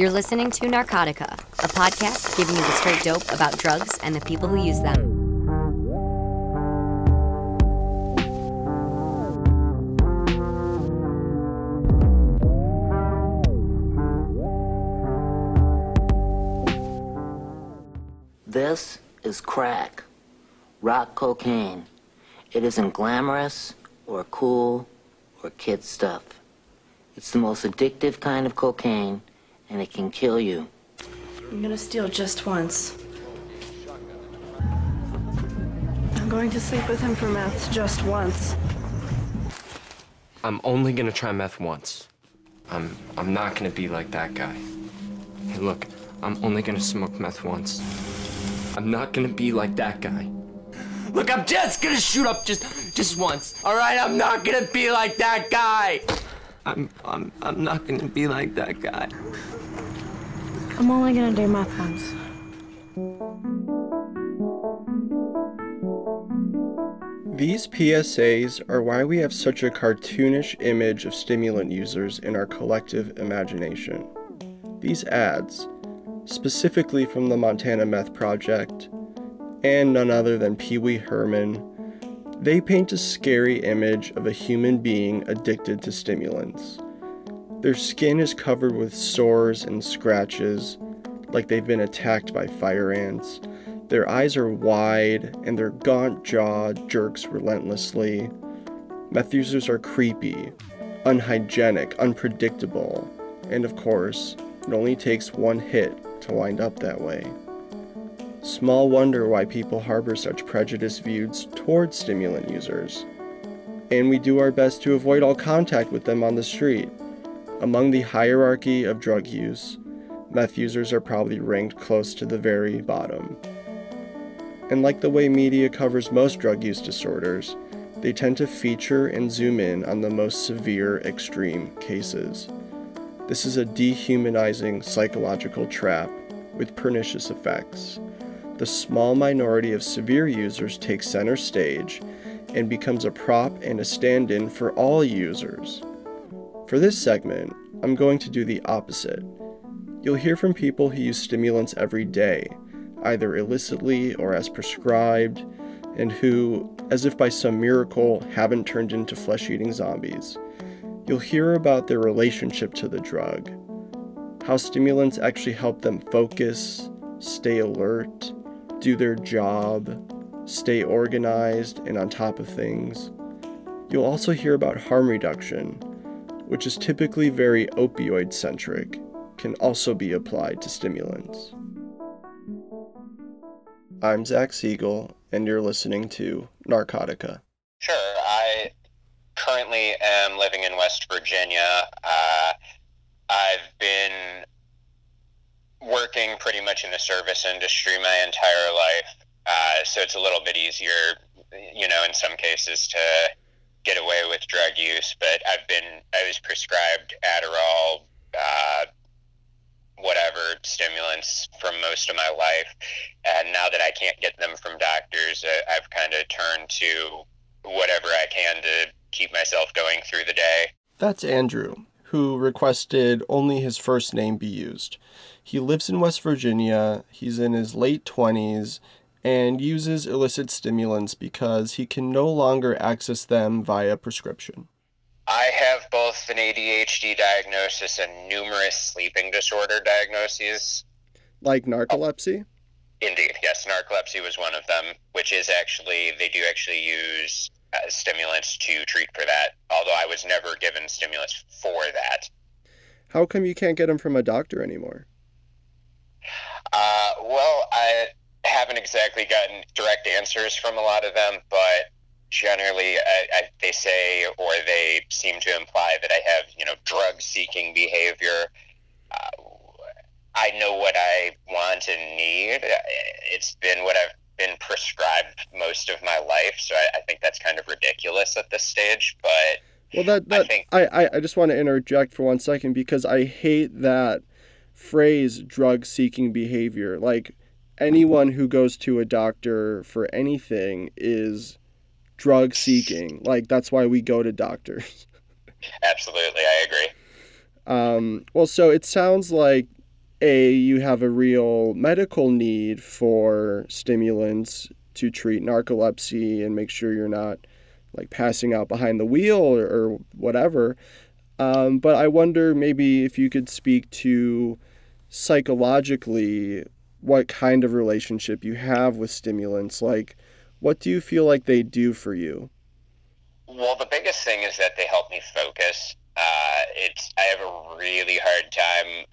You're listening to Narcotica, a podcast giving you the straight dope about drugs and the people who use them. This is crack, rock cocaine. It isn't glamorous or cool or kid stuff. It's the most addictive kind of cocaine, and it can kill you. I'm gonna steal just once. I'm going to sleep with him for meth just once. I'm only gonna try meth once. I'm I'm not gonna be like that guy. Hey, look, I'm only gonna smoke meth once. I'm not gonna be like that guy. Look, I'm just gonna shoot up just just once. All right, I'm not gonna be like that guy. I'm I'm I'm not gonna be like that guy. I'm only gonna do meth once. These PSAs are why we have such a cartoonish image of stimulant users in our collective imagination. These ads, specifically from the Montana Meth Project, and none other than Pee Wee Herman, they paint a scary image of a human being addicted to stimulants. Their skin is covered with sores and scratches, like they've been attacked by fire ants. Their eyes are wide, and their gaunt jaw jerks relentlessly. Meth users are creepy, unhygienic, unpredictable, and of course, it only takes one hit to wind up that way. Small wonder why people harbor such prejudiced views towards stimulant users. And we do our best to avoid all contact with them on the street. Among the hierarchy of drug use, meth users are probably ranked close to the very bottom. And like the way media covers most drug use disorders, they tend to feature and zoom in on the most severe, extreme cases. This is a dehumanizing psychological trap with pernicious effects. The small minority of severe users takes center stage and becomes a prop and a stand in for all users. For this segment, I'm going to do the opposite. You'll hear from people who use stimulants every day, either illicitly or as prescribed, and who, as if by some miracle, haven't turned into flesh eating zombies. You'll hear about their relationship to the drug, how stimulants actually help them focus, stay alert, do their job, stay organized and on top of things. You'll also hear about harm reduction, which is typically very opioid centric, can also be applied to stimulants. I'm Zach Siegel, and you're listening to Narcotica. Sure. I currently am living in West Virginia. Uh, I've been working pretty much in the service industry my entire life, uh, so it's a little bit easier, you know, in some cases to get away with drug use. But I've been, I was prescribed Adderall, uh, whatever stimulants for most of my life, and now that I can't get them from doctors, uh, I've kind of turned to whatever I can to keep myself going through the day. That's Andrew, who requested only his first name be used. He lives in West Virginia, he's in his late 20s, and uses illicit stimulants because he can no longer access them via prescription. I have both an ADHD diagnosis and numerous sleeping disorder diagnoses. Like narcolepsy? Indeed, yes, narcolepsy was one of them, which is actually, they do actually use uh, stimulants to treat for that, although I was never given stimulants for that. How come you can't get them from a doctor anymore? Uh, well, I haven't exactly gotten direct answers from a lot of them, but generally I, I, they say or they seem to imply that I have, you know, drug seeking behavior. Uh, I know what I want and need. It's been what I've been prescribed most of my life, so I, I think that's kind of ridiculous at this stage. But well, that, that I think I, I just want to interject for one second because I hate that phrase drug seeking behavior. Like anyone who goes to a doctor for anything is drug seeking. Like that's why we go to doctors. absolutely, I agree. Um, well, so it sounds like A, you have a real medical need for stimulants to treat narcolepsy and make sure you're not like passing out behind the wheel or, or whatever. Um, but I wonder maybe if you could speak to psychologically what kind of relationship you have with stimulants. Like, what do you feel like they do for you? Well, the biggest thing is that they help me focus. Uh, it's I have a really hard time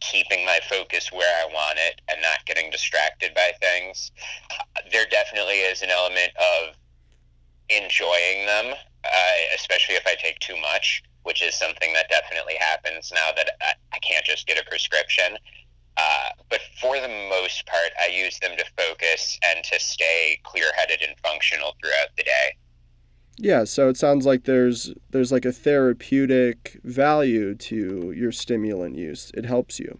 keeping my focus where I want it and not getting distracted by things. There definitely is an element of enjoying them, uh, especially if I take too much, which is something that definitely happens now that I, I can't just get a prescription. Uh, but for the most part, I use them to focus and to stay clear headed and functional throughout the day. Yeah, so it sounds like there's there's like a therapeutic value to your stimulant use. It helps you.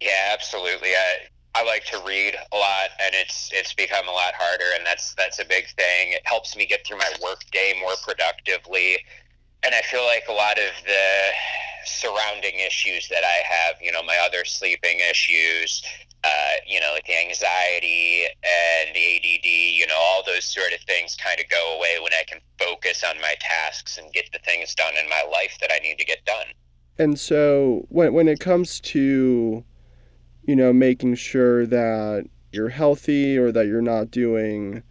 Yeah, absolutely. I I like to read a lot, and it's it's become a lot harder, and that's that's a big thing. It helps me get through my work day more productively, and I feel like a lot of the surrounding issues that I have, you know, my other sleeping issues, uh, you know, the anxiety and the ADD, you know, all those sort of things kind of go away when I can focus on my tasks and get the things done in my life that I need to get done. And so when when it comes to you know making sure that you're healthy or that you're not doing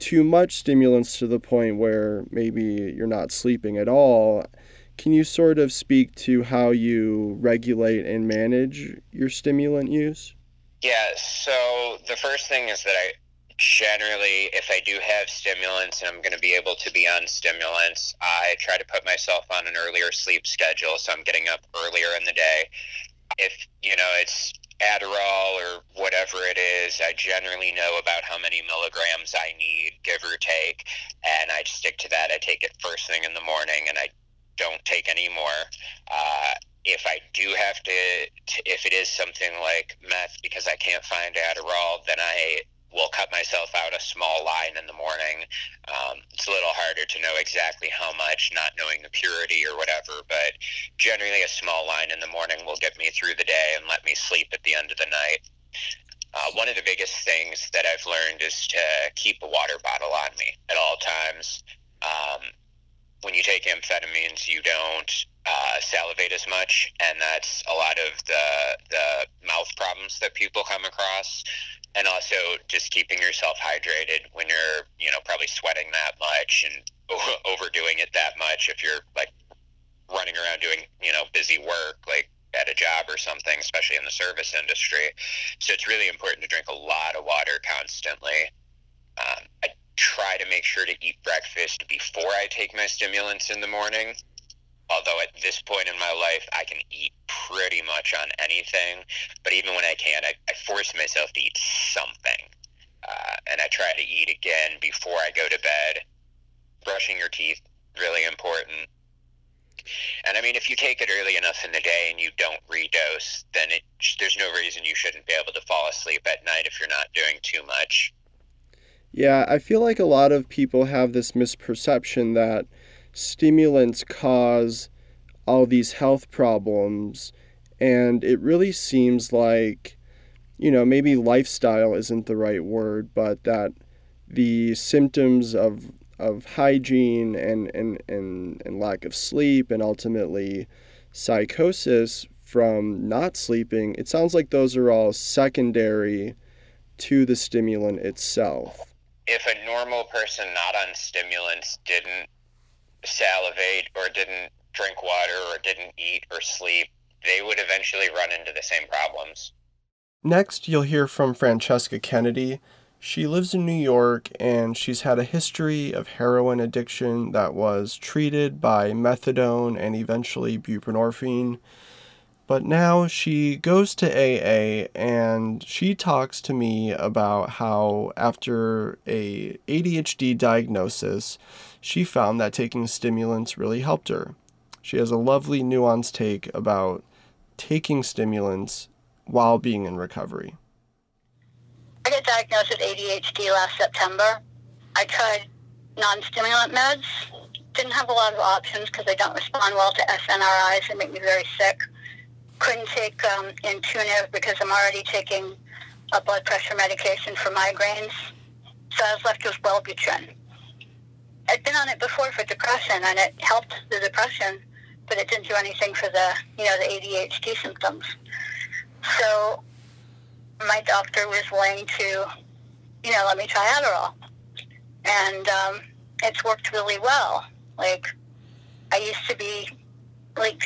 too much stimulants to the point where maybe you're not sleeping at all, can you sort of speak to how you regulate and manage your stimulant use? Yeah, so the first thing is that I generally, if I do have stimulants and I'm going to be able to be on stimulants, I try to put myself on an earlier sleep schedule so I'm getting up earlier in the day. If, you know, it's Adderall or whatever it is, I generally know about how many milligrams I need, give or take, and I stick to that. I take it first thing in the morning and I don't take any more. Uh, if I do have to, to, if it is something like meth because I can't find Adderall, then I will cut myself out a small line in the morning. Um, it's a little harder to know exactly how much, not knowing the purity or whatever, but generally a small line in the morning will get me through the day and let me sleep at the end of the night. Uh, one of the biggest things that I've learned is to keep a water bottle on me at all times. Take amphetamines, you don't uh, salivate as much, and that's a lot of the the mouth problems that people come across. And also just keeping yourself hydrated when you're, you know, probably sweating that much and overdoing it that much. If you're like running around doing, you know, busy work, like at a job or something, especially in the service industry. So it's really important to drink a lot of water constantly. Um, I try to make sure to eat breakfast before I take my stimulants in the morning. Although at this point in my life, I can eat pretty much on anything. But even when I can't, I, I force myself to eat something. Uh, and I try to eat again before I go to bed. Brushing your teeth, really important. And I mean, if you take it early enough in the day and you don't redose, then it, there's no reason you shouldn't be able to fall asleep at night if you're not doing too much. Yeah, I feel like a lot of people have this misperception that stimulants cause all these health problems, and it really seems like, you know, maybe lifestyle isn't the right word, but that the symptoms of of hygiene and, and, and, and lack of sleep and ultimately psychosis from not sleeping, it sounds like those are all secondary to the stimulant itself if a normal person not on stimulants didn't salivate or didn't drink water or didn't eat or sleep, they would eventually run into the same problems. Next, you'll hear from Francesca Kennedy. She lives in New York and she's had a history of heroin addiction that was treated by methadone and eventually buprenorphine. But now she goes to AA and she talks to me about how after a ADHD diagnosis, she found that taking stimulants really helped her. She has a lovely nuanced take about taking stimulants while being in recovery. I got diagnosed with ADHD last September. I tried non-stimulant meds. Didn't have a lot of options because they don't respond well to SNRIs and make me very sick. Couldn't take um, Intuniv because I'm already taking a blood pressure medication for migraines. So I was left with Wellbutrin. I'd been on it before for depression, and it helped the depression, but it didn't do anything for the, you know, the ADHD symptoms. So my doctor was willing to, you know, let me try Adderall, and um, it's worked really well. Like I used to be, like,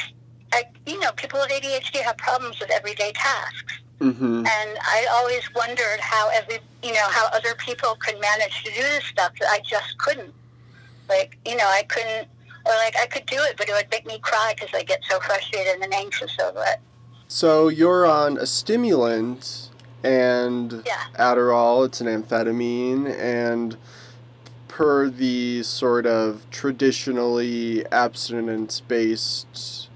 I, you know, people with ADHD have problems with everyday tasks. Mm-hmm. And I always wondered how every, you know, how other people could manage to do this stuff that I just couldn't. Like, you know, I couldn't, or like I could do it, but it would make me cry because I get so frustrated and anxious over it. So you're on a stimulant and Yeah. Adderall, it's an amphetamine, and per the sort of traditionally abstinence based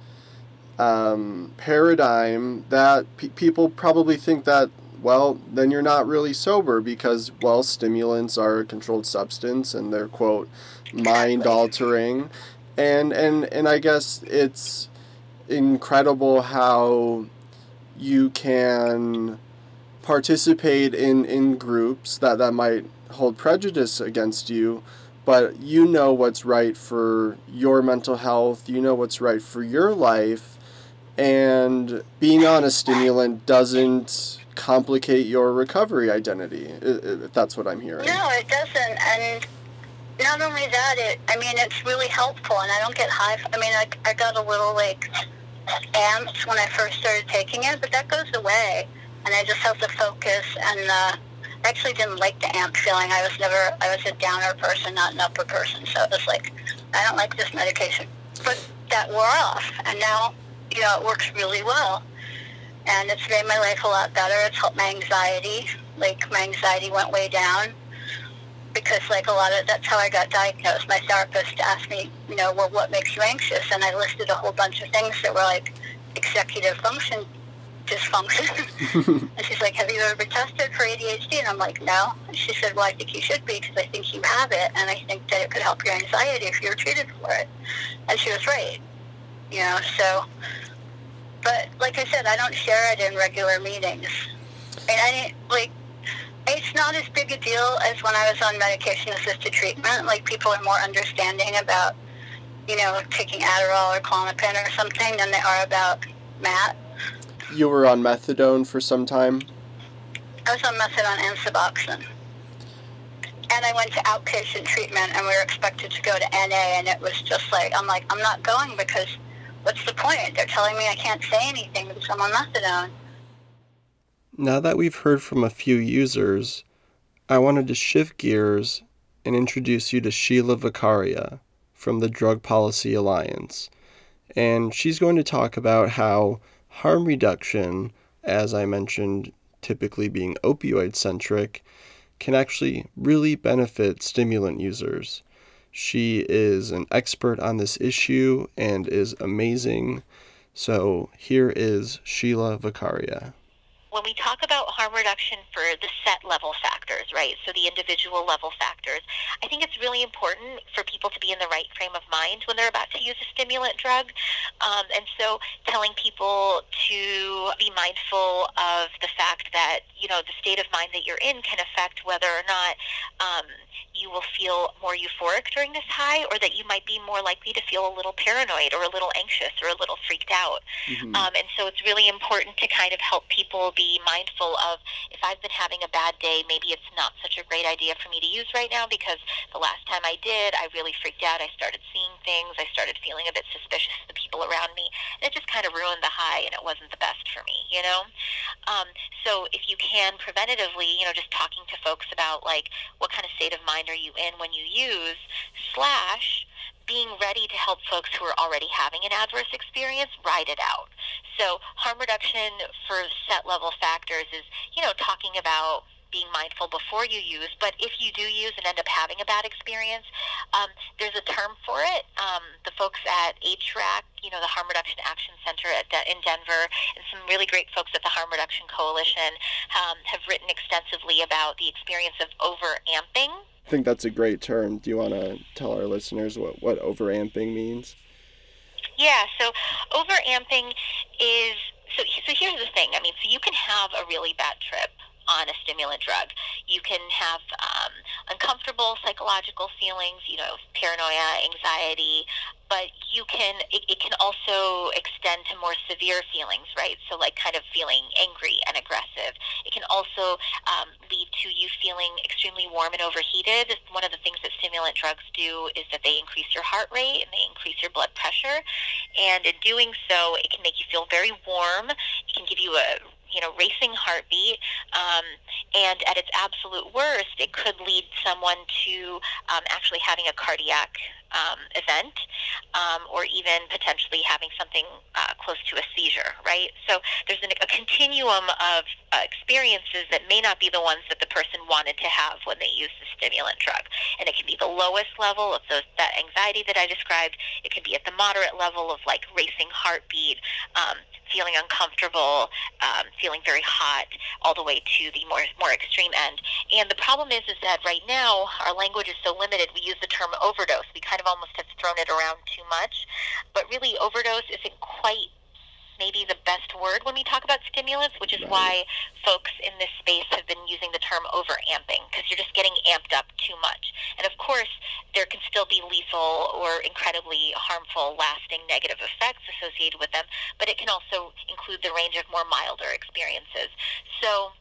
um, paradigm, that pe- people probably think that, well, then you're not really sober because, well, stimulants are a controlled substance and they're, quote, mind altering. And, and, and I guess it's incredible how you can participate in, in groups that, that might hold prejudice against you, but you know what's right for your mental health, you know what's right for your life, and being on a stimulant doesn't complicate your recovery identity, if that's what I'm hearing. No, it doesn't. And not only that, it, I mean, it's really helpful, and I don't get high. I mean, I, I got a little, like, amped when I first started taking it, but that goes away, and I just have the focus, and uh, I actually didn't like the amp feeling. I was never, I was a downer person, not an upper person, so it was like, I don't like this medication. But that wore off, and now, you know, it works really well. And it's made my life a lot better. It's helped my anxiety. Like, my anxiety went way down because like a lot of that's how I got diagnosed. My therapist asked me, you know, well, what makes you anxious? And I listed a whole bunch of things that were like executive function dysfunction. and she's like, have you ever been tested for ADHD? And I'm like, no. And she said, well, I think you should be because I think you have it, and I think that it could help your anxiety if you were treated for it. And she was right. You know, so. But like I said, I don't share it in regular meetings. And I didn't like it's not as big a deal as when I was on medication-assisted treatment. Like people are more understanding about, you know, taking Adderall or Klonopin or something than they are about Matt. You were on methadone for some time. I was on methadone and Suboxone. And I went to outpatient treatment, and we were expected to go to NA, and it was just like, I'm like, I'm not going because what's the point? They're telling me I can't say anything because I'm on methadone. Now that we've heard from a few users, I wanted to shift gears and introduce you to Sheila Vakharia from the Drug Policy Alliance. And she's going to talk about how harm reduction, as I mentioned, typically being opioid centric, can actually really benefit stimulant users. She is an expert on this issue and is amazing. So here is Sheila Vakharia. when we talk about harm reduction for the set level factors, right? So the individual level factors, I think it's really important for people to be in the right frame of mind when they're about to use a stimulant drug. Um, and so telling people to be mindful of the fact that, you know, the state of mind that you're in can affect whether or not um, you will feel more euphoric during this high or that you might be more likely to feel a little paranoid or a little anxious or a little freaked out. Um, and so it's really important to kind of help people be mindful of if I've been having a bad day, maybe it's not such a great idea for me to use right now because the last time I did, I really freaked out. I started seeing things. I started feeling a bit suspicious of the people around me. And it just kind of ruined the high and it wasn't the best for me, you know? Um, so if you can preventatively, you know, just talking to folks about like what kind of state of mind are you in when you use, slash, being ready to help folks who are already having an adverse experience ride it out. So harm reduction for set level factors is, you know, talking about being mindful before you use, but if you do use and end up having a bad experience, um, there's a term for it. Um, the folks at HRAC, you know, the Harm Reduction Action Center at De- in Denver, and some really great folks at the Harm Reduction Coalition um, have written extensively about the experience of overamping. I think that's a great term. Do you want to tell our listeners what, what overamping means? Yeah, so overamping is so so here's the thing. I mean, so you can have a really bad trip on a stimulant drug. You can have um, uncomfortable psychological feelings, you know, paranoia, anxiety, but you can, it, it can also extend to more severe feelings, right? So, like kind of feeling angry and aggressive. It can also um, lead to you feeling extremely warm and overheated. One of the things that stimulant drugs do is that they increase your heart rate and they increase your blood pressure. And in doing so, it can make you feel very warm. It can give you a you know, racing heartbeat, um, and at its absolute worst, it could lead someone to um, actually having a cardiac um, event, um, or even potentially having something uh, close to a seizure. Right. So there's an, a continuum of uh, experiences that may not be the ones that the person wanted to have when they use the stimulant drug, and it can be the lowest level of those, that anxiety that I described. It can be at the moderate level of like racing heartbeat, um, feeling uncomfortable, um, feeling very hot, all the way to the more more extreme end. And the problem is, is that right now our language is so limited. We use the term overdose. We kind of almost have thrown it around too much, but really overdose isn't quite maybe the best word when we talk about stimulants, which is right. why folks in this space have been using the term overamping because you're just getting amped up too much. And of course, there can still be lethal or incredibly harmful, lasting negative effects associated with them, but it can also include the range of more milder experiences. So,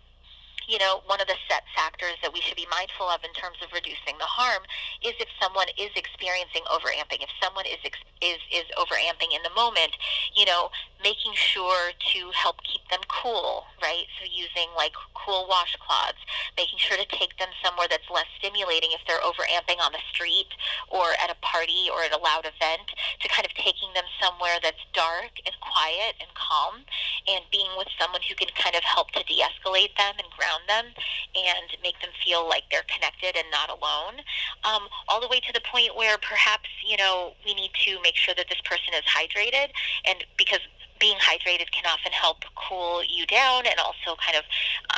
you know, one of the set factors that we should be mindful of in terms of reducing the harm is if someone is experiencing overamping, if someone is is is overamping in the moment, you know, making sure to help keep them cool, right? So using like cool washcloths, making sure to take them somewhere that's less stimulating if they're overamping on the street or at a party or at a loud event, to kind of taking them somewhere that's dark and quiet and calm and being with someone who can kind of help to de-escalate them and ground around them and make them feel like they're connected and not alone. Um, all the way to the point where perhaps, you know, we need to make sure that this person is hydrated and because being hydrated can often help cool you down and also kind of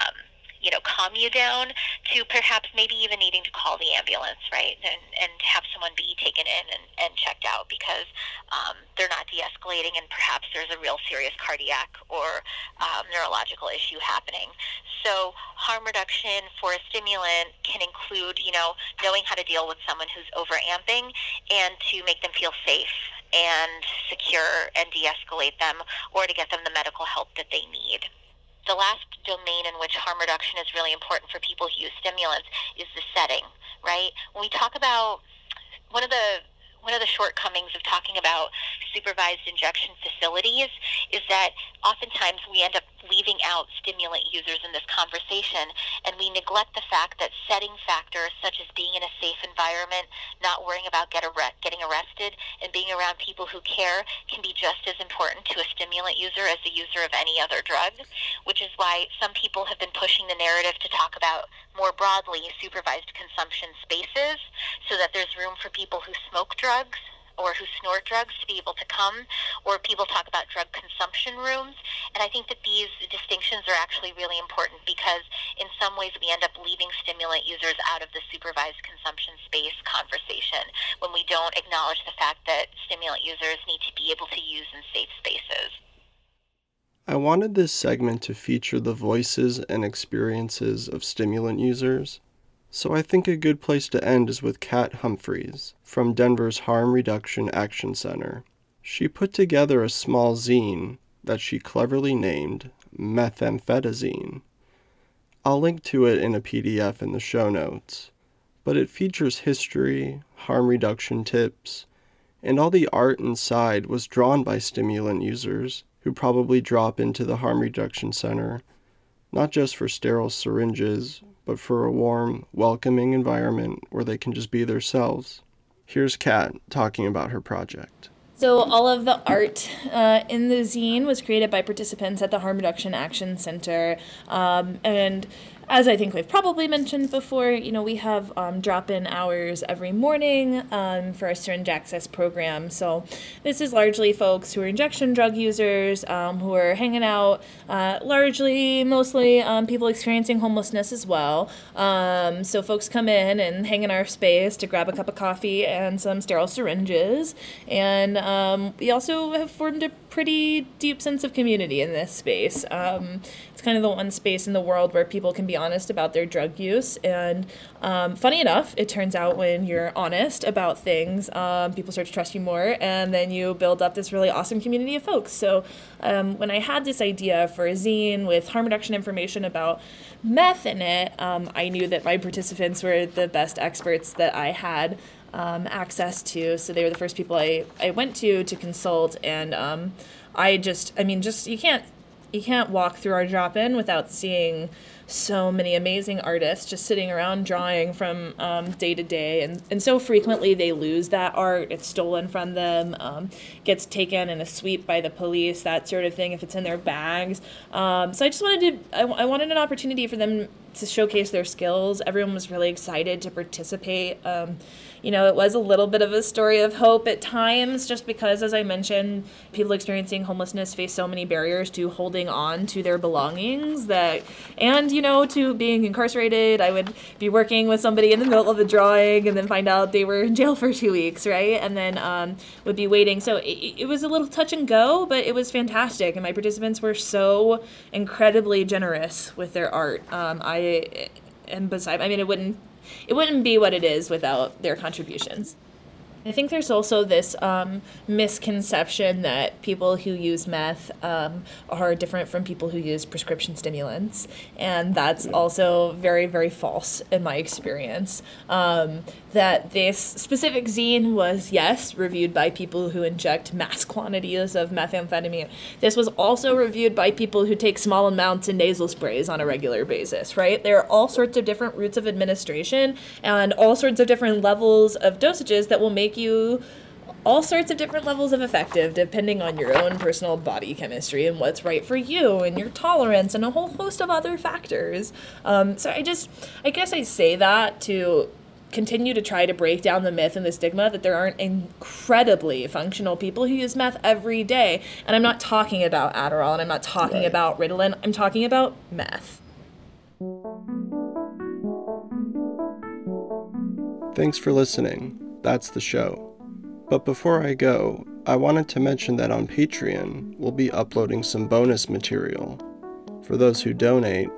um, you know, calm you down to perhaps maybe even needing to call the ambulance, right? And, and have someone be taken in and, and checked out because um, they're not de-escalating and perhaps there's a real serious cardiac or um, neurological issue happening. So harm reduction for a stimulant can include, you know, knowing how to deal with someone who's overamping and to make them feel safe and secure and de-escalate them or to get them the medical help that they need the last domain in which harm reduction is really important for people who use stimulants is the setting, right? When we talk about one of the one of the shortcomings of talking about supervised injection facilities is that oftentimes we end up leaving out stimulant users in this conversation and we neglect the fact that setting factors such as being in a safe environment, not worrying about get ar- getting arrested, and being around people who care can be just as important to a stimulant user as the user of any other drug, which is why some people have been pushing the narrative to talk about more broadly supervised consumption spaces so that there's room for people who smoke drugs or who snort drugs to be able to come, or people talk about drug consumption rooms. And I think that these distinctions are actually really important because in some ways we end up leaving stimulant users out of the supervised consumption space conversation when we don't acknowledge the fact that stimulant users need to be able to use in safe spaces. I wanted this segment to feature the voices and experiences of stimulant users so I think a good place to end is with Kat Humphreys from Denver's Harm Reduction Action Center. She put together a small zine that she cleverly named Methamphetamine. I'll link to it in a PDF in the show notes, but it features history, harm reduction tips, and all the art inside was drawn by stimulant users who probably drop into the harm reduction center, not just for sterile syringes, but for a warm, welcoming environment where they can just be themselves. Here's Kat talking about her project. So, all of the art uh, in the zine was created by participants at the Harm Reduction Action Center. Um, and as I think we've probably mentioned before, you know, we have um, drop in hours every morning um, for our syringe access program. So, this is largely folks who are injection drug users, um, who are hanging out, uh, largely, mostly um, people experiencing homelessness as well. Um, so, folks come in and hang in our space to grab a cup of coffee and some sterile syringes. And um, we also have formed a pretty deep sense of community in this space. it's kind of the one space in the world where people can be honest about their drug use. And um, funny enough, it turns out when you're honest about things, um, people start to trust you more, and then you build up this really awesome community of folks. So um, when I had this idea for a zine with harm reduction information about meth in it, um, I knew that my participants were the best experts that I had. Um, access to. So they were the first people I, I went to to consult. And um, I just, I mean, just you can't you can't walk through our drop in without seeing so many amazing artists just sitting around drawing from um, day to day. And, and so frequently they lose that art. It's stolen from them. Um, gets taken in a sweep by the police that sort of thing if it's in their bags um, so i just wanted to I, I wanted an opportunity for them to showcase their skills everyone was really excited to participate um, you know, it was a little bit of a story of hope at times, just because, as I mentioned, people experiencing homelessness face so many barriers to holding on to their belongings that, and, you know, to being incarcerated. I would be working with somebody in the middle of the drawing and then find out they were in jail for two weeks, right? And then um, would be waiting. So it, it was a little touch and go, but it was fantastic. And my participants were so incredibly generous with their art. Um, I am beside, I mean, it wouldn't it wouldn't be what it is without their contributions. I think there's also this um, misconception that people who use meth um, are different from people who use prescription stimulants, and that's also very, very false in my experience. Um, that this specific zine was, yes, reviewed by people who inject mass quantities of methamphetamine. This was also reviewed by people who take small amounts in nasal sprays on a regular basis, right? There are all sorts of different routes of administration and all sorts of different levels of dosages that will make you all sorts of different levels of effective depending on your own personal body chemistry and what's right for you and your tolerance and a whole host of other factors. Um, so I just, I guess I say that to continue to try to break down the myth and the stigma that there aren't incredibly functional people who use meth every day. And I'm not talking about Adderall and I'm not talking right. about Ritalin, I'm talking about meth. Thanks for listening. That's the show. But before I go, I wanted to mention that on Patreon, we'll be uploading some bonus material. For those who donate,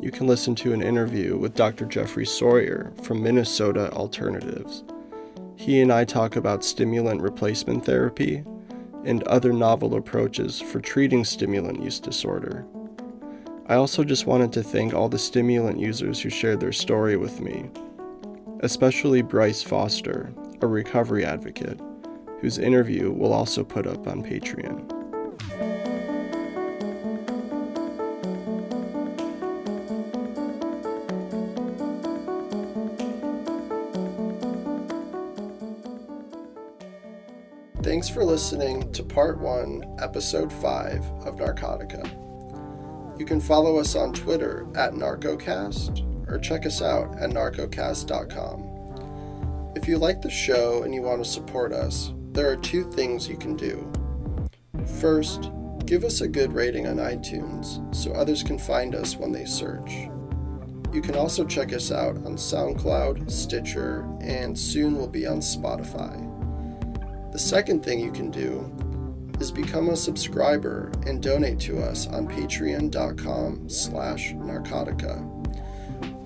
you can listen to an interview with Dr. Jeffrey Sawyer from Minnesota Alternatives. He and I talk about stimulant replacement therapy and other novel approaches for treating stimulant use disorder. I also just wanted to thank all the stimulant users who shared their story with me, especially Bryce Foster, a recovery advocate, whose interview we'll also put up on Patreon. Thanks for listening to Part 1, Episode 5 of Narcotica. You can follow us on Twitter at Narcocast or check us out at narcocast.com. If you like the show and you want to support us, there are two things you can do. First, give us a good rating on iTunes so others can find us when they search. You can also check us out on SoundCloud, Stitcher, and soon we'll be on Spotify. The second thing you can do is become a subscriber and donate to us on patreon.com slash narcotica.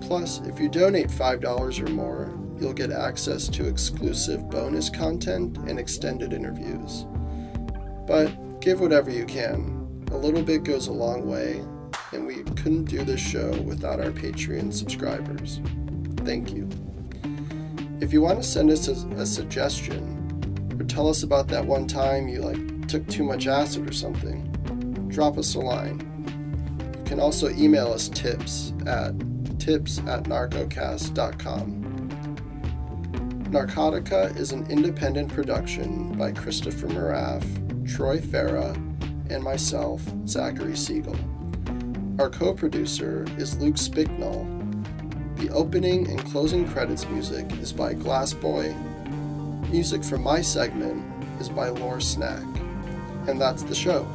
Plus, if you donate $5 or more, you'll get access to exclusive bonus content and extended interviews. But give whatever you can. A little bit goes a long way, and we couldn't do this show without our Patreon subscribers. Thank you. If you want to send us a, a suggestion, or tell us about that one time you like took too much acid or something, drop us a line. You can also email us tips at tips at narcocast.com. Narcotica is an independent production by Christopher Moraff, Troy Farah, and myself, Zachary Siegel. Our co producer is Luke Spicknall. The opening and closing credits music is by Glass Boy. Music for my segment is by Lore Snack. And that's the show.